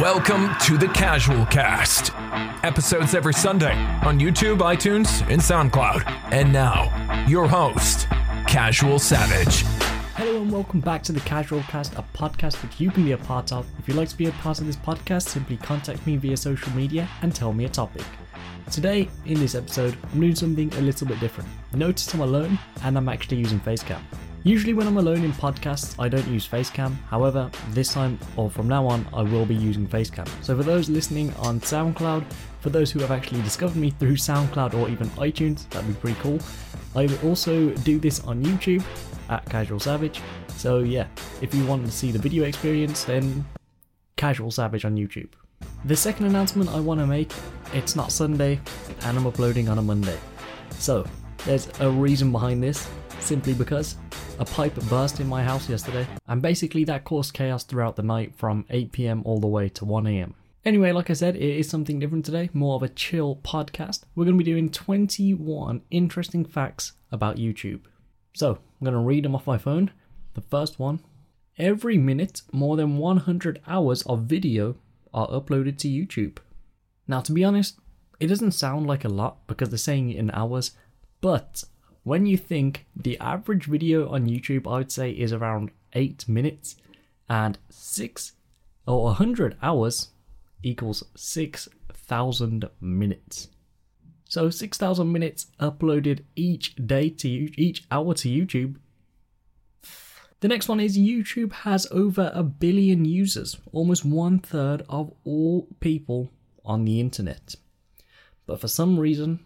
Welcome to the Casual Cast. Episodes every Sunday on YouTube, iTunes, and SoundCloud. And now, your host, Casual Savage. Hello and welcome back to the Casual Cast, a podcast that you can be a part of. If you'd like to be a part of this podcast, simply contact me via social media and tell me a topic. Today, in this episode, I'm doing something a little bit different. Notice I'm alone and I'm actually using Facecam. Usually, when I'm alone in podcasts, I don't use Facecam. However, this time or from now on, I will be using Facecam. So, for those listening on SoundCloud, for those who have actually discovered me through SoundCloud or even iTunes, that'd be pretty cool. I also do this on YouTube at Casual Savage. So, yeah, if you want to see the video experience, then Casual Savage on YouTube. The second announcement I want to make it's not Sunday and I'm uploading on a Monday. So, there's a reason behind this, simply because a pipe burst in my house yesterday, and basically that caused chaos throughout the night from 8pm all the way to 1am. Anyway, like I said, it is something different today, more of a chill podcast. We're going to be doing 21 interesting facts about YouTube. So, I'm going to read them off my phone. The first one Every minute, more than 100 hours of video are uploaded to YouTube. Now, to be honest, it doesn't sound like a lot because they're saying it in hours, but when you think the average video on YouTube, I would say, is around 8 minutes, and 6 or 100 hours equals 6,000 minutes. So 6,000 minutes uploaded each day to each hour to YouTube. The next one is YouTube has over a billion users, almost one third of all people on the internet. But for some reason,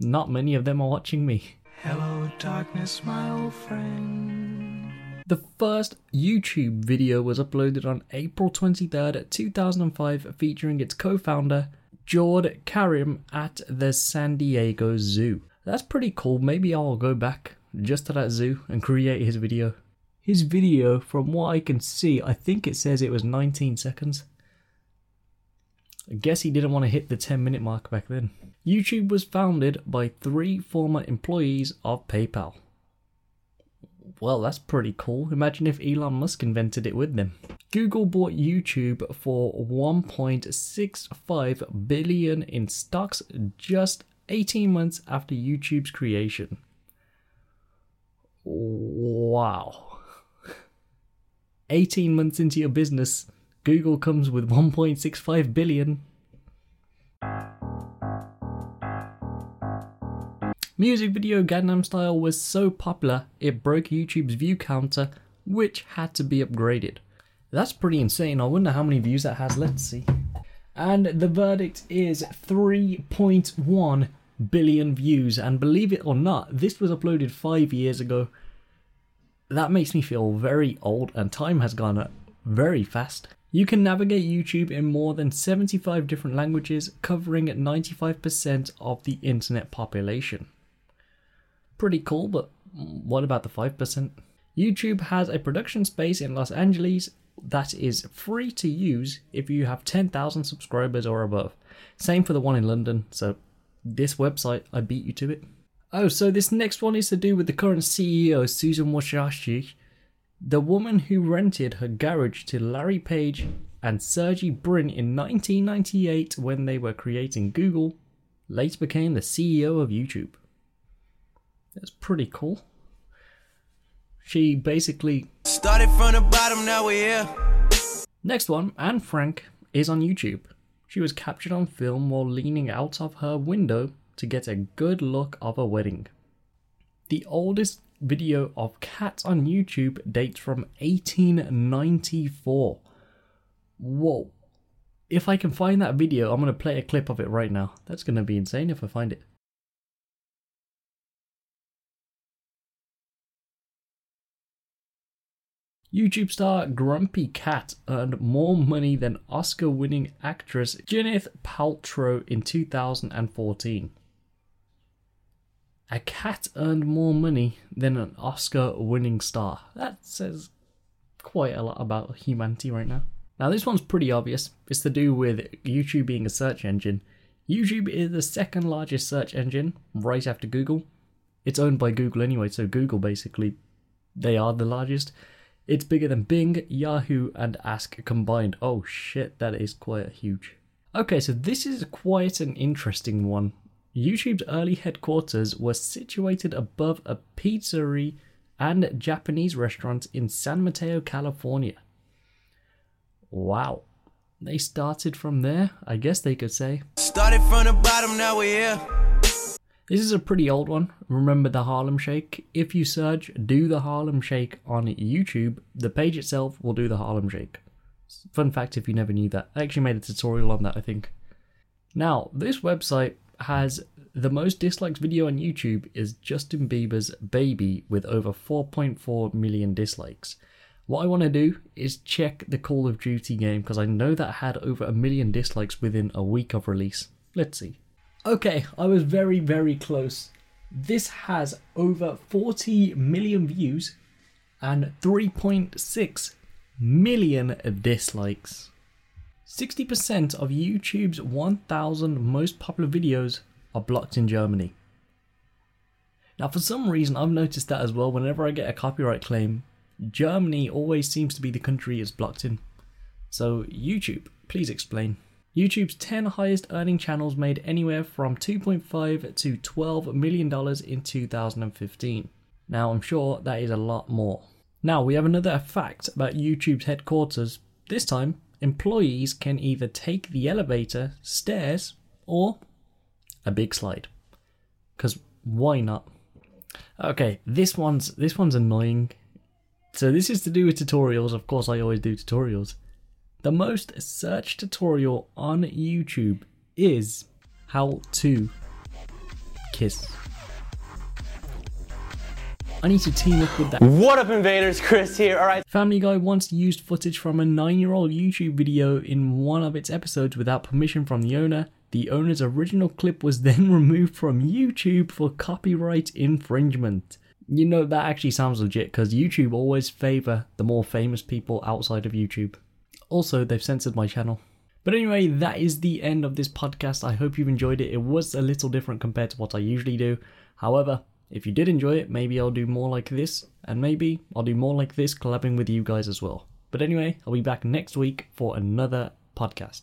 not many of them are watching me. Hello, darkness, my old friend. The first YouTube video was uploaded on April 23rd, 2005, featuring its co founder, Jawed Karim, at the San Diego Zoo. That's pretty cool. Maybe I'll go back just to that zoo and create his video. His video, from what I can see, I think it says it was 19 seconds. I guess he didn't want to hit the 10 minute mark back then. YouTube was founded by three former employees of PayPal. Well, that's pretty cool. Imagine if Elon Musk invented it with them. Google bought YouTube for 1.65 billion in stocks just 18 months after YouTube's creation. Wow. 18 months into your business, Google comes with 1.65 billion. Music video Gangnam Style was so popular it broke YouTube's view counter, which had to be upgraded. That's pretty insane. I wonder how many views that has. Let's see. And the verdict is 3.1 billion views. And believe it or not, this was uploaded five years ago. That makes me feel very old, and time has gone very fast. You can navigate YouTube in more than 75 different languages, covering 95% of the internet population. Pretty cool, but what about the 5%? YouTube has a production space in Los Angeles that is free to use if you have 10,000 subscribers or above. Same for the one in London, so this website, I beat you to it. Oh, so this next one is to do with the current CEO, Susan Wojcicki, the woman who rented her garage to Larry Page and Sergey Brin in 1998 when they were creating Google, later became the CEO of YouTube. That's pretty cool. She basically. Started from the bottom, now we're here. Next one, Anne Frank, is on YouTube. She was captured on film while leaning out of her window to get a good look of a wedding. The oldest video of cats on YouTube dates from 1894. Whoa. If I can find that video, I'm going to play a clip of it right now. That's going to be insane if I find it. YouTube star Grumpy Cat earned more money than Oscar winning actress Gwyneth Paltrow in 2014. A cat earned more money than an Oscar winning star. That says quite a lot about humanity right now. Now, this one's pretty obvious. It's to do with YouTube being a search engine. YouTube is the second largest search engine, right after Google. It's owned by Google anyway, so Google basically, they are the largest. It's bigger than Bing, Yahoo, and Ask combined. Oh shit, that is quite huge. Okay, so this is quite an interesting one. YouTube's early headquarters was situated above a pizzeria and Japanese restaurant in San Mateo, California. Wow. They started from there, I guess they could say. Started from the bottom, now we're here. This is a pretty old one. Remember the Harlem Shake? If you search Do the Harlem Shake on YouTube, the page itself will do the Harlem Shake. Fun fact if you never knew that. I actually made a tutorial on that, I think. Now, this website has the most disliked video on YouTube is Justin Bieber's Baby with over 4.4 million dislikes. What I want to do is check the Call of Duty game because I know that had over a million dislikes within a week of release. Let's see. Okay, I was very, very close. This has over 40 million views and 3.6 million dislikes. 60% of YouTube's 1000 most popular videos are blocked in Germany. Now, for some reason, I've noticed that as well. Whenever I get a copyright claim, Germany always seems to be the country it's blocked in. So, YouTube, please explain. YouTube's 10 highest earning channels made anywhere from 2.5 to 12 million dollars in 2015. Now, I'm sure that is a lot more. Now, we have another fact about YouTube's headquarters. This time, employees can either take the elevator, stairs, or a big slide. Cuz why not? Okay, this one's this one's annoying. So this is to do with tutorials. Of course, I always do tutorials. The most searched tutorial on YouTube is how to kiss. I need to team up with that. What up, invaders? Chris here. All right. Family Guy once used footage from a nine year old YouTube video in one of its episodes without permission from the owner. The owner's original clip was then removed from YouTube for copyright infringement. You know, that actually sounds legit because YouTube always favor the more famous people outside of YouTube. Also, they've censored my channel. But anyway, that is the end of this podcast. I hope you've enjoyed it. It was a little different compared to what I usually do. However, if you did enjoy it, maybe I'll do more like this, and maybe I'll do more like this collabing with you guys as well. But anyway, I'll be back next week for another podcast.